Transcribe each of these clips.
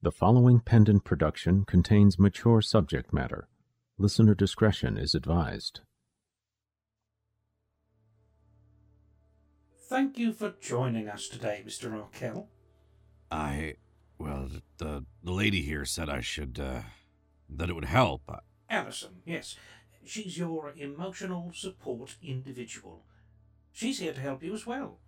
The following pendant production contains mature subject matter. Listener discretion is advised. Thank you for joining us today, Mr. Arkell. I, well, the the lady here said I should, uh, that it would help. I- Alyson, yes. She's your emotional support individual. She's here to help you as well.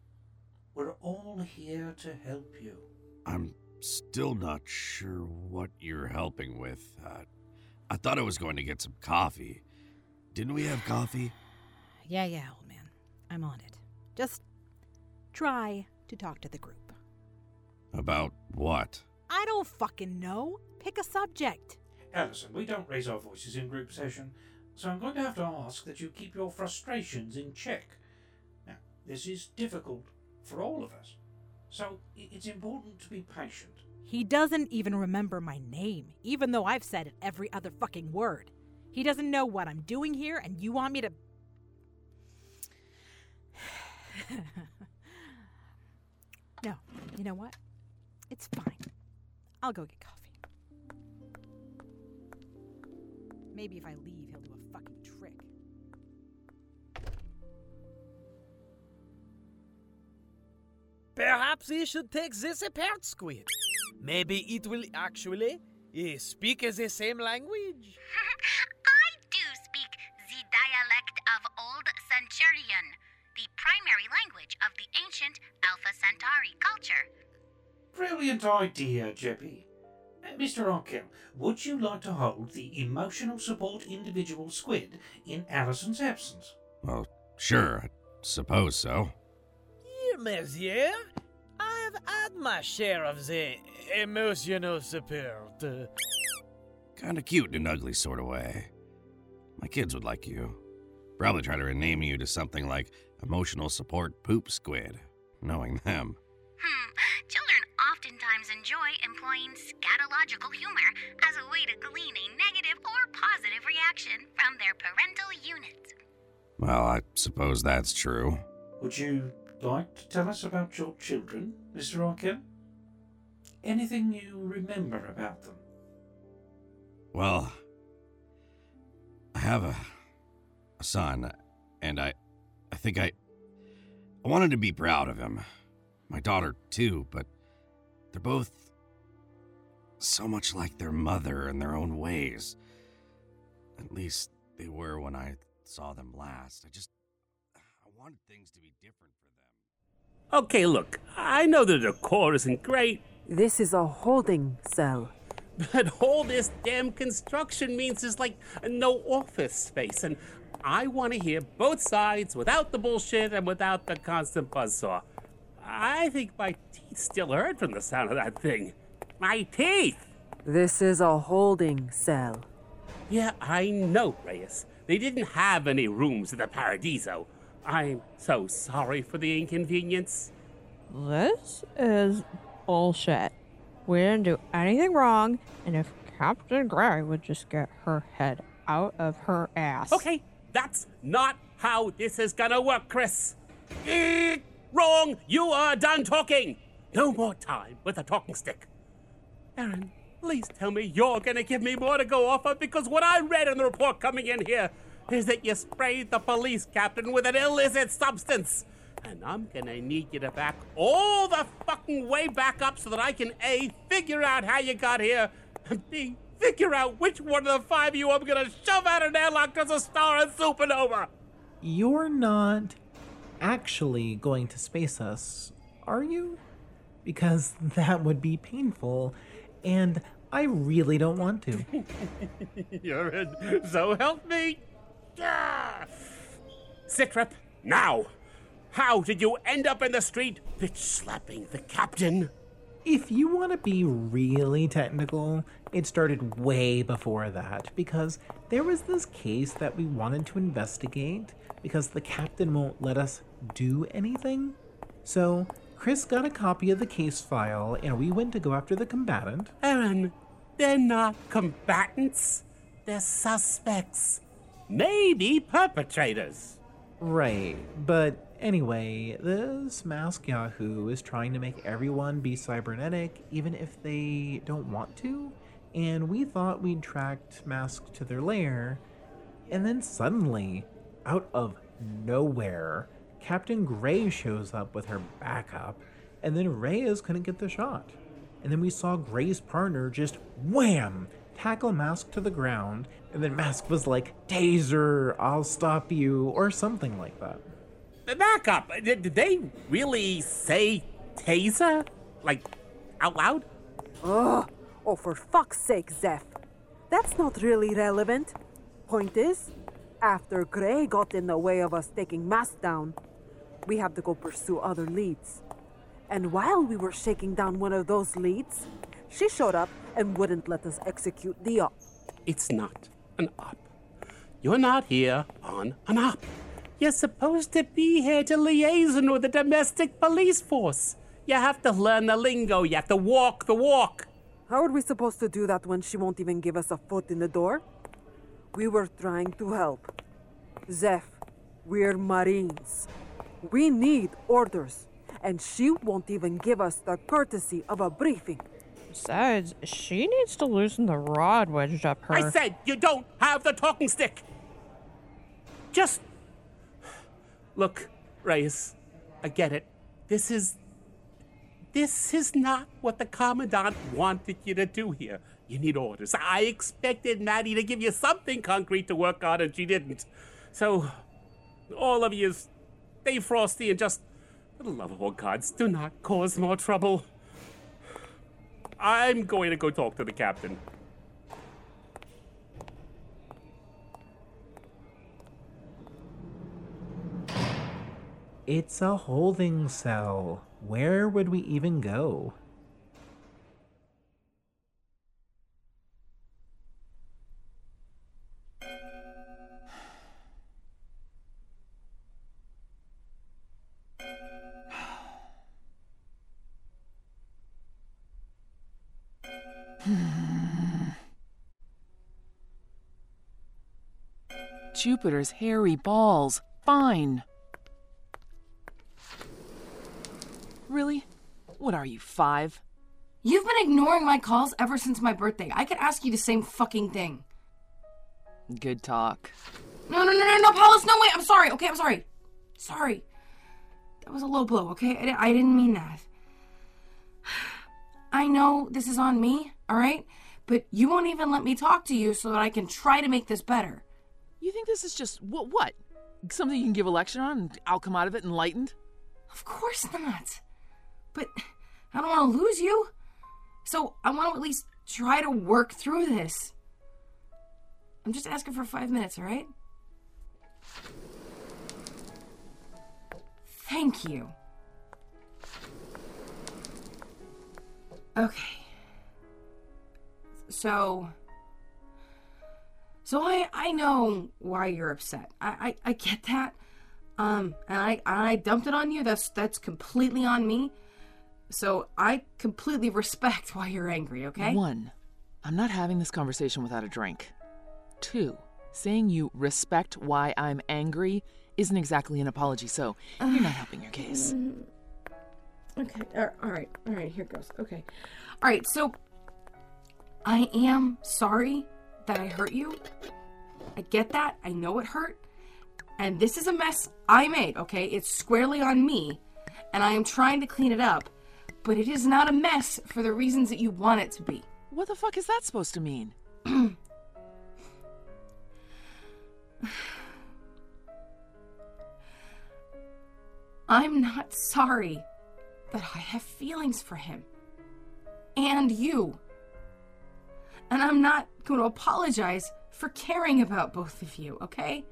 We're all here to help you. I'm still not sure what you're helping with. Uh, I thought I was going to get some coffee. Didn't we have coffee? Yeah, yeah, old man. I'm on it. Just try to talk to the group. About what? I don't fucking know. Pick a subject. Alyson, we don't raise our voices in group session, so I'm going to have to ask that you keep your frustrations in check. Now, this is difficult for all of us, so it's important to be patient. He doesn't even remember my name, even though I've said it every other fucking word. He doesn't know what I'm doing here, and you want me to. no, you know what? It's fine. I'll go get coffee. Maybe if I leave, Perhaps he should take this apart, Squid. Maybe it will actually eh, speak the same language. I do speak the dialect of Old Centurion, the primary language of the ancient Alpha Centauri culture. Brilliant idea, Jeppy. Uh, Mr. Arkell, would you like to hold the emotional support individual squid in Alyson's absence? Well, sure, I suppose so. Here, monsieur, I've had my share of the emotional support. Kinda cute in an ugly sort of way. My kids would like you. Probably try to rename you to something like Emotional Support Poop Squid, knowing them. Hmm, children oftentimes enjoy employing scatological humor as a way to glean a negative or positive reaction from their parental unit. Well, I suppose that's true. Would you like to tell us about your children, Mr. Arkell? Anything you remember about them? Well, I have a, a son, and I, I think I, I wanted to be proud of him. My daughter too, but they're both so much like their mother in their own ways. At least they were when I saw them last. I just, I wanted things to be different. Okay, look, I know the decor isn't great, This is a holding cell. but all this damn construction means there's like no office space, and I want to hear both sides without the bullshit and without the constant buzzsaw. I think my teeth still hurt from the sound of that thing. My teeth! This is a holding cell. Yeah, I know, Reyes. They didn't have any rooms at the Paradiso. I'm so sorry for the inconvenience. This is bullshit. We didn't do anything wrong, and if Captain Gray would just get her head out of her ass. Okay, that's not how this is gonna work, Chris. Eh, wrong! You are done talking! No more time with a talking stick. Aaron, please tell me you're gonna give me more to go off of because what I read in the report coming in here is that you sprayed the police captain with an illicit substance. And I'm gonna need you to back all the fucking way back up so that I can A, figure out how you got here, and B, figure out which one of the five of you I'm gonna shove out an airlock as a star and supernova. You're not actually going to space us, are you? Because that would be painful, and I really don't want to. You're in, so help me. Ah! Sitrep, now! How did you end up in the street bitch slapping the captain? If you want to be really technical, it started way before that because there was this case that we wanted to investigate because the captain won't let us do anything. So, Chris got a copy of the case file and we went to go after the combatant. Aaron, they're not combatants. They're suspects. Maybe perpetrators. Right, but Anyway, this Mask Yahoo is trying to make everyone be cybernetic even if they don't want to, and we thought we'd tracked Mask to their lair, and then suddenly, out of nowhere, Captain Gray shows up with her backup, and then Reyes couldn't get the shot. And then we saw Gray's partner just wham! Tackle Mask to the ground, and then Mask was like, Taser, I'll stop you, or something like that. Back up. Uh, did, did they really say taser? Like, out loud? Ugh. Oh, for fuck's sake, Zeff. That's not really relevant. Point is, after Gray got in the way of us taking Mask down, we have to go pursue other leads. And while we were shaking down one of those leads, she showed up and wouldn't let us execute the op. It's not an op. You're not here on an op. You're supposed to be here to liaison with the domestic police force. You have to learn the lingo. You have to walk the walk. How are we supposed to do that when she won't even give us a foot in the door? We were trying to help. Zeff, we're Marines. We need orders, and she won't even give us the courtesy of a briefing. Besides, she needs to loosen the rod wedged up her. I said you don't have the talking stick. Just look, Reyes. I get it. This is. This is not what the Commandant wanted you to do here. You need orders. I expected Maddie to give you something concrete to work on, and she didn't. So, all of you, stay frosty and just, for the love of all gods, do not cause more trouble. I'm going to go talk to the captain. It's a holding cell. Where would we even go? Jupiter's hairy balls. Fine. Really? What are you, five? You've been ignoring my calls ever since my birthday. I could ask you the same fucking thing. Good talk. No, no, no, no, no, Pallas, no, wait, I'm sorry, okay, I'm sorry. Sorry. That was a low blow, okay? I, I didn't mean that. I know this is on me, alright? But you won't even let me talk to you so that I can try to make this better. You think this is just what? What? Something you can give a lecture on, and I'll come out of it enlightened? Of course not. But I don't want to lose you. So I want to at least try to work through this. I'm just asking for five minutes, all right? Thank you. Okay. So. So I I know why you're upset. I I, I get that. Um, and I I dumped it on you. That's that's completely on me. So I completely respect why you're angry. Okay. One, I'm not having this conversation without a drink. Two, saying you respect why I'm angry isn't exactly an apology, so you're not helping your case. Okay. All all right. All right. Here goes. Okay. All right. So I am sorry that I hurt you. I get that. I know it hurt. And this is a mess I made, okay? It's squarely on me. And I am trying to clean it up. But it is not a mess for the reasons that you want it to be. What the fuck is that supposed to mean? I'm not sorry that I have feelings for him. And you. And I'm not going to apologize for caring about both of you, okay?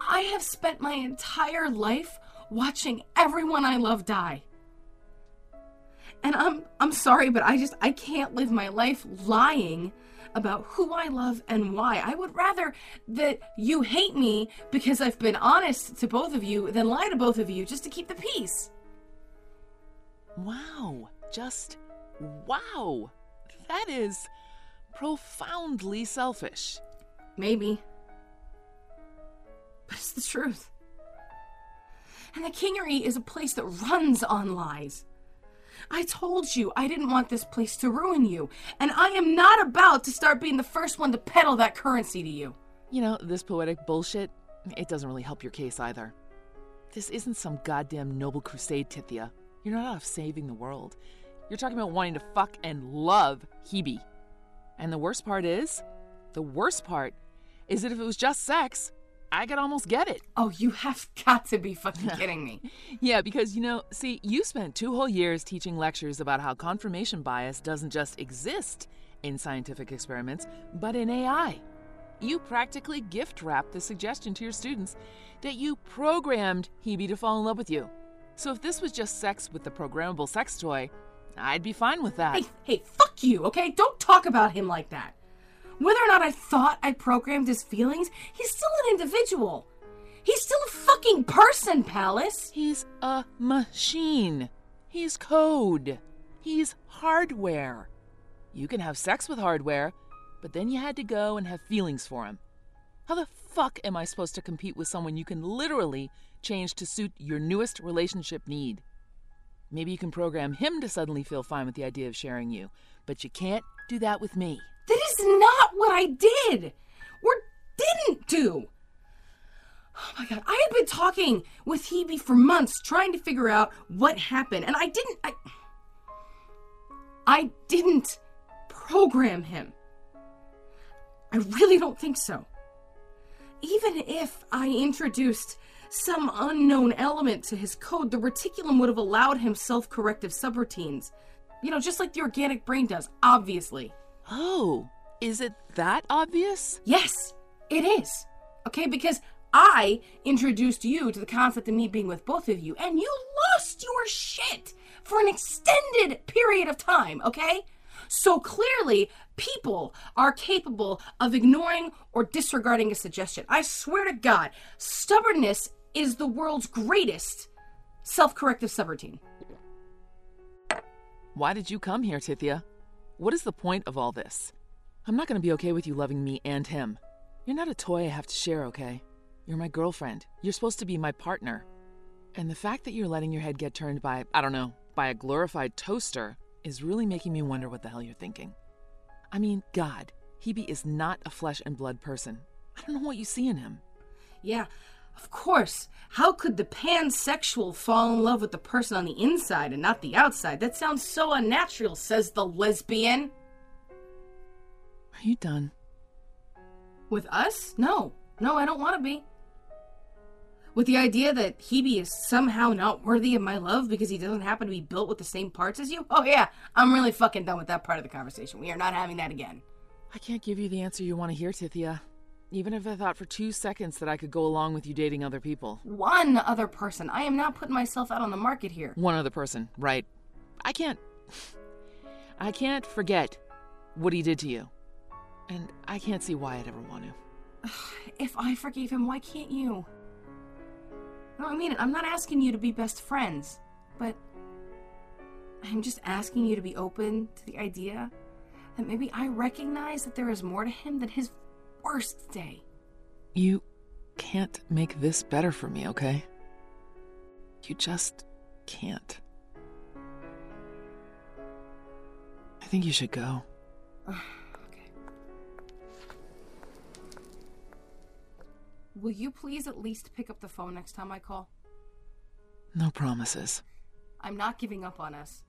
I have spent my entire life watching everyone I love die. And I'm I'm sorry, but I just I can't live my life lying about who I love and why. I would rather that you hate me because I've been honest to both of you than lie to both of you just to keep the peace. Wow. Just wow. That is profoundly selfish. Maybe. But it's the truth. And the Kingery is a place that runs on lies. I told you I didn't want this place to ruin you, and I am not about to start being the first one to peddle that currency to you. You know, this poetic bullshit, it doesn't really help your case either. This isn't some goddamn noble crusade, Tythia. You're not out of saving the world. You're talking about wanting to fuck and love Hebe. And the worst part is, the worst part is that if it was just sex, I could almost get it. Oh, you have got to be fucking kidding me. Yeah, because you know, see, you spent two whole years teaching lectures about how confirmation bias doesn't just exist in scientific experiments, but in AI. You practically gift wrapped the suggestion to your students that you programmed Hebe to fall in love with you. So if this was just sex with the programmable sex toy, I'd be fine with that. Hey, hey, fuck you, okay? Don't talk about him like that. Whether or not I thought I programmed his feelings, he's still an individual. He's still a fucking person, Pallas. He's a machine. He's code. He's hardware. You can have sex with hardware, but then you had to go and have feelings for him. How the fuck am I supposed to compete with someone you can literally change to suit your newest relationship need? Maybe you can program him to suddenly feel fine with the idea of sharing you, but you can't do that with me. That is not what I did or didn't do. Oh my god, I had been talking with Hebe for months trying to figure out what happened, and I didn't. I, I didn't program him. I really don't think so. Even if I introduced some unknown element to his code, the reticulum would have allowed him self corrective subroutines. You know, just like the organic brain does, obviously. Oh, is it that obvious? Yes, it is. Okay, because I introduced you to the concept of me being with both of you, and you lost your shit for an extended period of time, okay? So clearly, people are capable of ignoring or disregarding a suggestion. I swear to God, stubbornness is the world's greatest self corrective subroutine. Why did you come here, Tythia? What is the point of all this? I'm not going to be okay with you loving me and him. You're not a toy I have to share, okay? You're my girlfriend. You're supposed to be my partner. And the fact that you're letting your head get turned by, I don't know, by a glorified toaster is really making me wonder what the hell you're thinking. I mean, God, Hebe is not a flesh and blood person. I don't know what you see in him. Yeah, of course. How could the pansexual fall in love with the person on the inside and not the outside? That sounds so unnatural, says the lesbian. Are you done? With us? No. No, I don't want to be. With the idea that Hebe is somehow not worthy of my love because he doesn't happen to be built with the same parts as you? Oh, yeah, I'm really fucking done with that part of the conversation. We are not having that again. I can't give you the answer you want to hear, Tythia. Even if I thought for two seconds that I could go along with you dating other people. One other person. I am not putting myself out on the market here. One other person, right. I can't. I can't forget what he did to you. And I can't see why I'd ever want to. If I forgave him, why can't you? No, I mean it. I'm not asking you to be best friends, but I'm just asking you to be open to the idea that maybe I recognize that there is more to him than his worst day. You can't make this better for me, okay? You just can't. I think you should go. Okay. Will you please at least pick up the phone next time I call? No promises. I'm not giving up on us.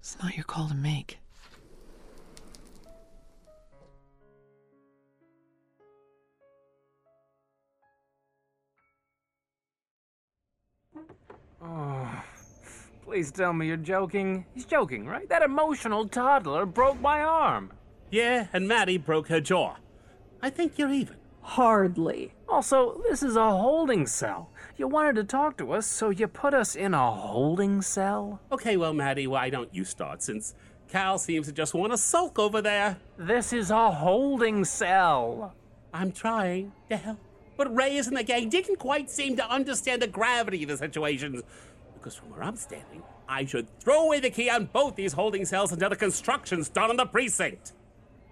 It's not your call to make. Please tell me you're joking. He's joking, right? That emotional toddler broke my arm. Yeah, and Maddie broke her jaw. I think you're even. Hardly. Also, this is a holding cell. You wanted to talk to us, so you put us in a holding cell? Okay, well, Maddie, why don't you start since Cal seems to just want to sulk over there? This is a holding cell. I'm trying to help. But Reyes and the gang didn't quite seem to understand the gravity of the situation. Because from where I'm standing, I should throw away the key on both these holding cells until the construction's done on the precinct.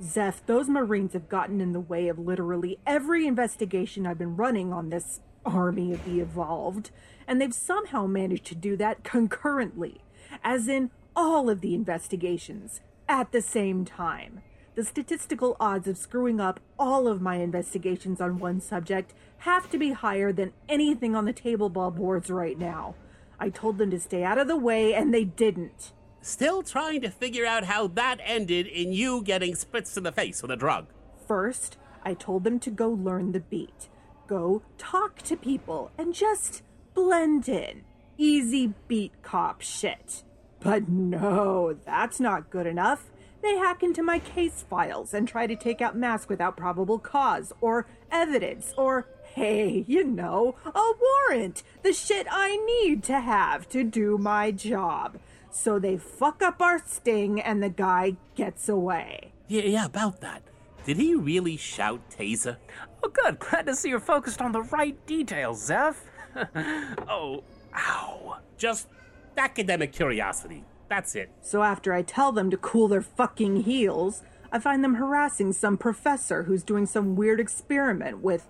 Zeff, those Marines have gotten in the way of literally every investigation I've been running on this army of the evolved, and they've somehow managed to do that concurrently, as in all of the investigations at the same time. The statistical odds of screwing up all of my investigations on one subject have to be higher than anything on the table ball boards right now. I told them to stay out of the way, and they didn't. Still trying to figure out how that ended in you getting spritzed in the face with a drug. First, I told them to go learn the beat. Go talk to people and just blend in. Easy beat cop shit. But no, that's not good enough. They hack into my case files and try to take out masks without probable cause or evidence or, hey, you know, a warrant. The shit I need to have to do my job. So they fuck up our sting and the guy gets away. Yeah, yeah, about that. Did he really shout taser? Oh, good. Glad to see you're focused on the right details, Zeff. oh, ow. Just academic curiosity. That's it. So after I tell them to cool their fucking heels, I find them harassing some professor who's doing some weird experiment with.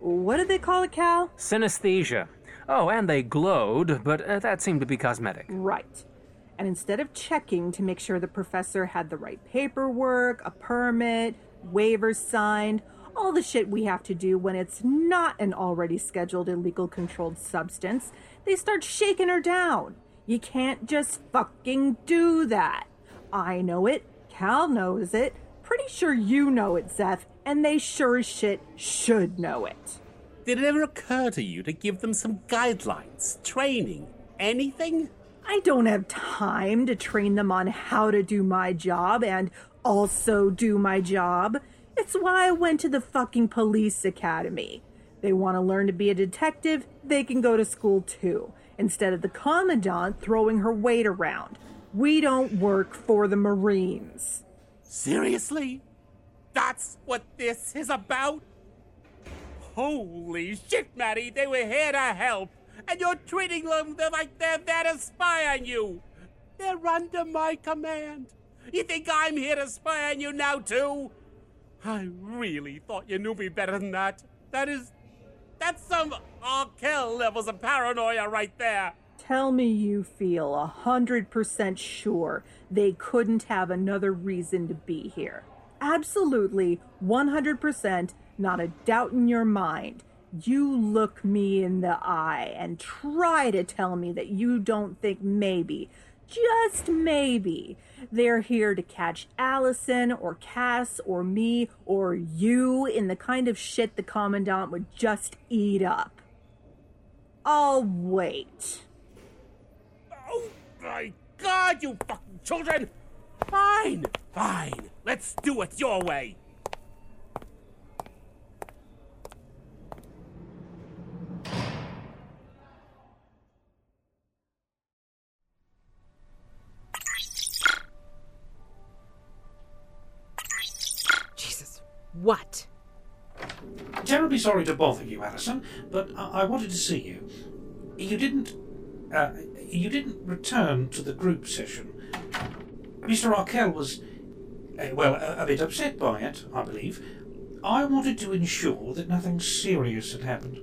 What did they call it, Cal? Synesthesia. Oh, and they glowed, but uh, that seemed to be cosmetic. Right. And instead of checking to make sure the professor had the right paperwork, a permit, waivers signed, all the shit we have to do when it's not an already scheduled illegal controlled substance, they start shaking her down. You can't just fucking do that. I know it, Cal knows it, pretty sure you know it, Zeff, and they sure as shit should know it. Did it ever occur to you to give them some guidelines, training, anything? I don't have time to train them on how to do my job and also do my job. It's why I went to the fucking police academy. They want to learn to be a detective, they can go to school too, instead of the commandant throwing her weight around. We don't work for the Marines. Seriously? That's what this is about? Holy shit, Maddie, they were here to help, and you're treating them like they're there to spy on you. They're under my command. You think I'm here to spy on you now, too? I really thought you knew me better than that. That is. That's some Arkell levels of paranoia right there. Tell me you feel a hundred percent sure they couldn't have another reason to be here. Absolutely, 100%, not a doubt in your mind. You look me in the eye and try to tell me that you don't think maybe, just maybe, they're here to catch Alyson or Cass or me or you in the kind of shit the Commandant would just eat up. I'll wait. My god, you fucking children! Fine, fine. Let's do it your way. Jesus. What? Terribly sorry to bother you, Alyson, but I, I wanted to see you. You didn't. Uh, you didn't return to the group session. Mr. Arkell was, uh, well, a, a bit upset by it, I believe. I wanted to ensure that nothing serious had happened.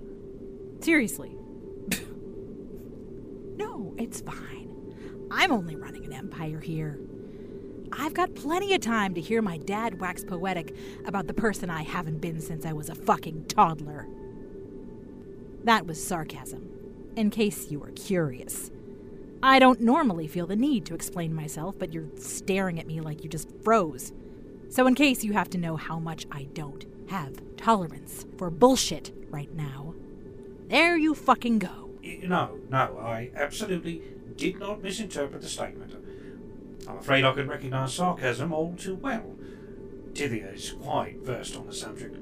Seriously. no, it's fine. I'm only running an empire here. I've got plenty of time to hear my dad wax poetic about the person I haven't been since I was a fucking toddler. That was sarcasm, in case you were curious. I don't normally feel the need to explain myself, but you're staring at me like you just froze. So, in case you have to know how much I don't have tolerance for bullshit right now, there you fucking go. No, no, I absolutely did not misinterpret the statement. I'm afraid I can recognize sarcasm all too well. Tythia is quite versed on the subject.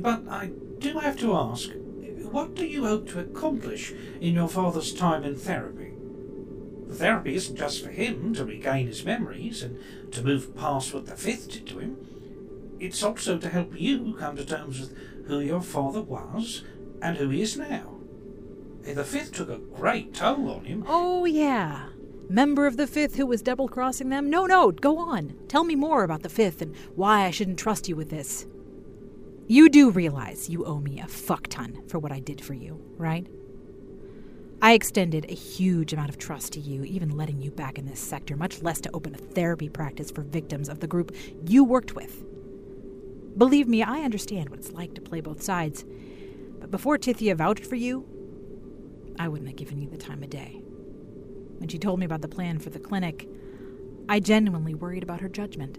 But I do have to ask, what do you hope to accomplish in your father's time in therapy? The therapy isn't just for him to regain his memories and to move past what the fifth did to him. It's also to help you come to terms with who your father was and who he is now. The fifth took a great toll on him. Oh, yeah. Member of the Fifth who was double crossing them? No, no, go on. Tell me more about the Fifth and why I shouldn't trust you with this. You do realize you owe me a fuck ton for what I did for you, right? I extended a huge amount of trust to you, even letting you back in this sector, much less to open a therapy practice for victims of the group you worked with. Believe me, I understand what it's like to play both sides. But before Tythia vouched for you, I wouldn't have given you the time of day. When she told me about the plan for the clinic, I genuinely worried about her judgment.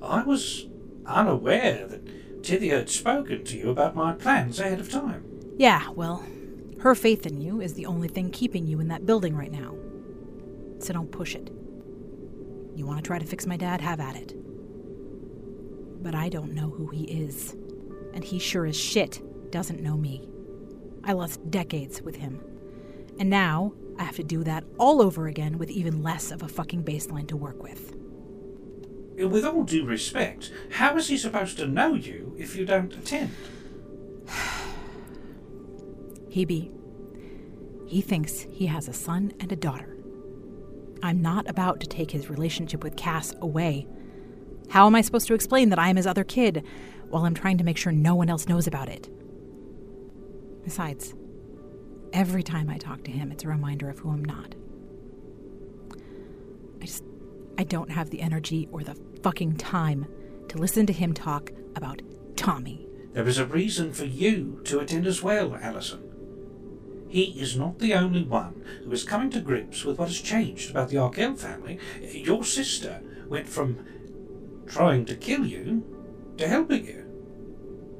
I was unaware that Tythia had spoken to you about my plans ahead of time. Yeah, well, her faith in you is the only thing keeping you in that building right now. So don't push it. You want to try to fix my dad? Have at it. But I don't know who he is. And he sure as shit doesn't know me. I lost decades with him. And now I have to do that all over again with even less of a fucking baseline to work with. With all due respect, how is he supposed to know you if you don't attend? Hebe, he thinks he has a son and a daughter. I'm not about to take his relationship with Cass away. How am I supposed to explain that I am his other kid while I'm trying to make sure no one else knows about it? Besides, every time I talk to him, it's a reminder of who I'm not. I just. I don't have the energy or the fucking time to listen to him talk about Tommy. There is a reason for you to attend as well, Alyson. He is not the only one who is coming to grips with what has changed about the Arkell family. Your sister went from trying to kill you to helping you.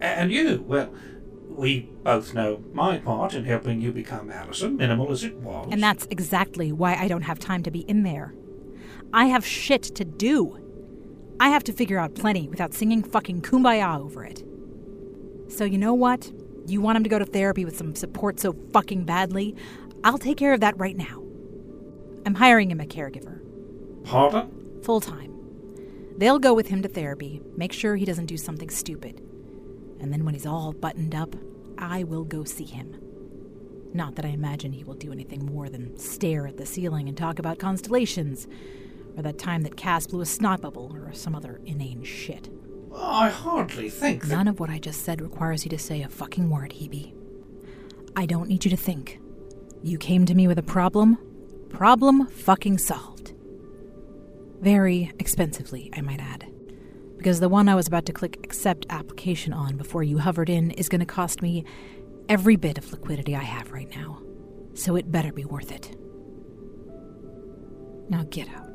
And you, well, we both know my part in helping you become Alyson, minimal as it was. And that's exactly why I don't have time to be in there. I have shit to do. I have to figure out plenty without singing fucking kumbaya over it. So, you know what? You want him to go to therapy with some support so fucking badly? I'll take care of that right now. I'm hiring him a caregiver. Pardon? Full time. They'll go with him to therapy, make sure he doesn't do something stupid. And then when he's all buttoned up, I will go see him. Not that I imagine he will do anything more than stare at the ceiling and talk about constellations, or that time that Cass blew a snot bubble, or some other inane shit. I hardly think that. None of what I just said requires you to say a fucking word, Hebe. I don't need you to think. You came to me with a problem. Problem fucking solved. Very expensively, I might add. Because the one I was about to click accept application on before you hovered in is going to cost me every bit of liquidity I have right now. So it better be worth it. Now get out.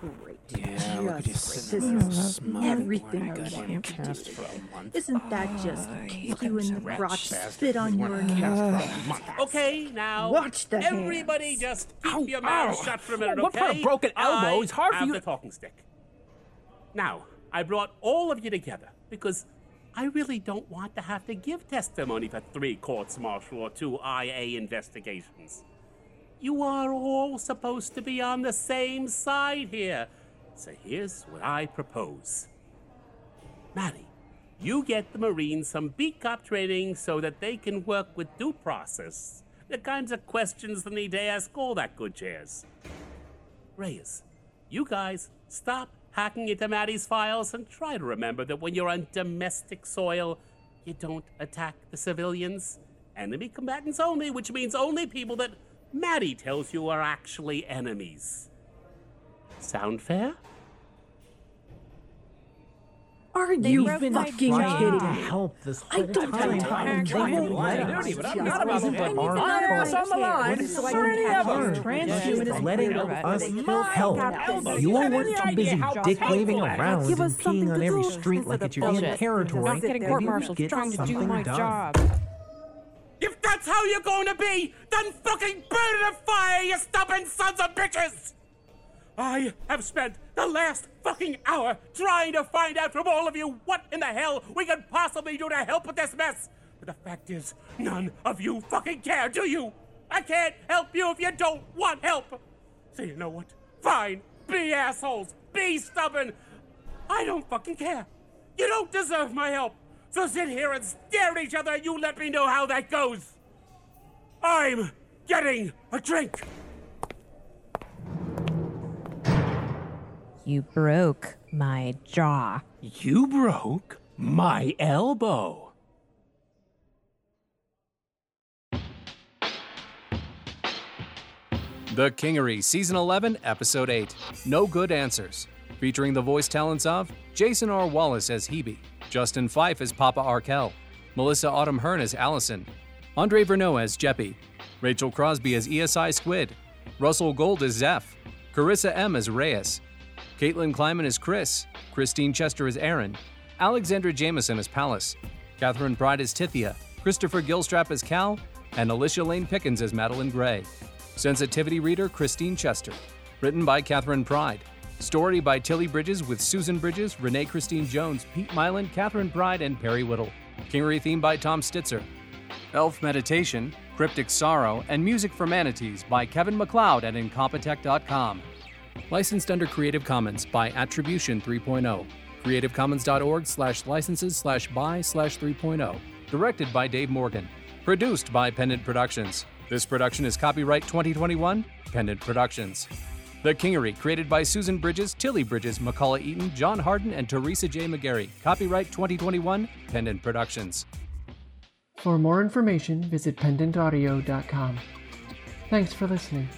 Great. Yeah, look at you Just sitting great. there This is smoking. everything I I got want you to cast do for a today. month. Isn't that just kick you in the Rat crotch, spit on your neck? Okay, now. Watch the Everybody hands. just keep your mouth ow. shut for a minute, What okay? for a broken elbow? I It's hard for have you the to- talking stick. Now, I brought all of you together because I really don't want to have to give testimony for three courts martial or two IA investigations. You are all supposed to be on the same side here. So here's what I propose. Maddie, you get the Marines some beat cop training so that they can work with due process. The kinds of questions they need to ask all that good jazz. Reyes, you guys stop hacking into Maddie's files and try to remember that when you're on domestic soil, you don't attack the civilians. Enemy combatants only, which means only people that Maddie tells you are actually enemies. Sound fair? Are They've you been fucking trying kidding to me? help this I whole don't time. have time. They've been letting Duty, us but I'm just not about to put put our anything fault. else on the line So for I any can of learn. us. Yes, Transhumanist letting theory. us My help. captain. You all Have weren't any too busy idea how dick waving helpful around Give and us something peeing on to every do street like instead it's of your bullshit. territory. Not getting Maybe court you martialed, get trying to do something my done. job. If that's how you're going to be, then fucking burn in a fire, you stubborn sons of bitches! I have spent the last fucking hour trying to find out from all of you what in the hell we could possibly do to help with this mess. But the fact is, none of you fucking care, do you? I can't help you if you don't want help. So you know what? Fine. Be assholes. Be stubborn. I don't fucking care. You don't deserve my help. So sit here and stare at each other and you let me know how that goes. I'm getting a drink. You broke my jaw. You broke my elbow. The Kingery, Season 11, Episode 8 No Good Answers. Featuring the voice talents of Jason R. Wallace as Hebe, Justin Fife as Papa Arkell, Melissa Autumn Hearn as Alyson, Andre Verneau as Jeppy, Rachel Crosby as ESI Squid, Russell Gold as Zeff, Carissa M. as Reyes, Caitlin Kleiman as Chris, Christine Chester as Aaron, Alexandra Jameson as Pallas, Catherine Pride as Tythia, Christopher Gilstrap as Cal, and Alicia Lane Pickens as Madeline Gray. Sensitivity reader Christine Chester. Written by Catherine Pride. Story by Tilly Bridges with Susan Bridges, Renee Christine Jones, Pete Mylan, Catherine Pride, and Perry Whittle. Kingery theme by Tom Stitzer. Elf Meditation, Cryptic Sorrow, and Music for Manatees by Kevin MacLeod at Incompetech.com. Licensed under Creative Commons by Attribution 3.0. CreativeCommons.org slash licenses slash by slash 3.0. Directed by Dave Morgan. Produced by Pendant Productions. This production is copyright 2021, Pendant Productions. The Kingery, created by Susan Bridges, Tilly Bridges, McCullough Eaton, John Harden, and Teresa J. McGarry. Copyright 2021, Pendant Productions. For more information, visit pendantaudio.com. Thanks for listening.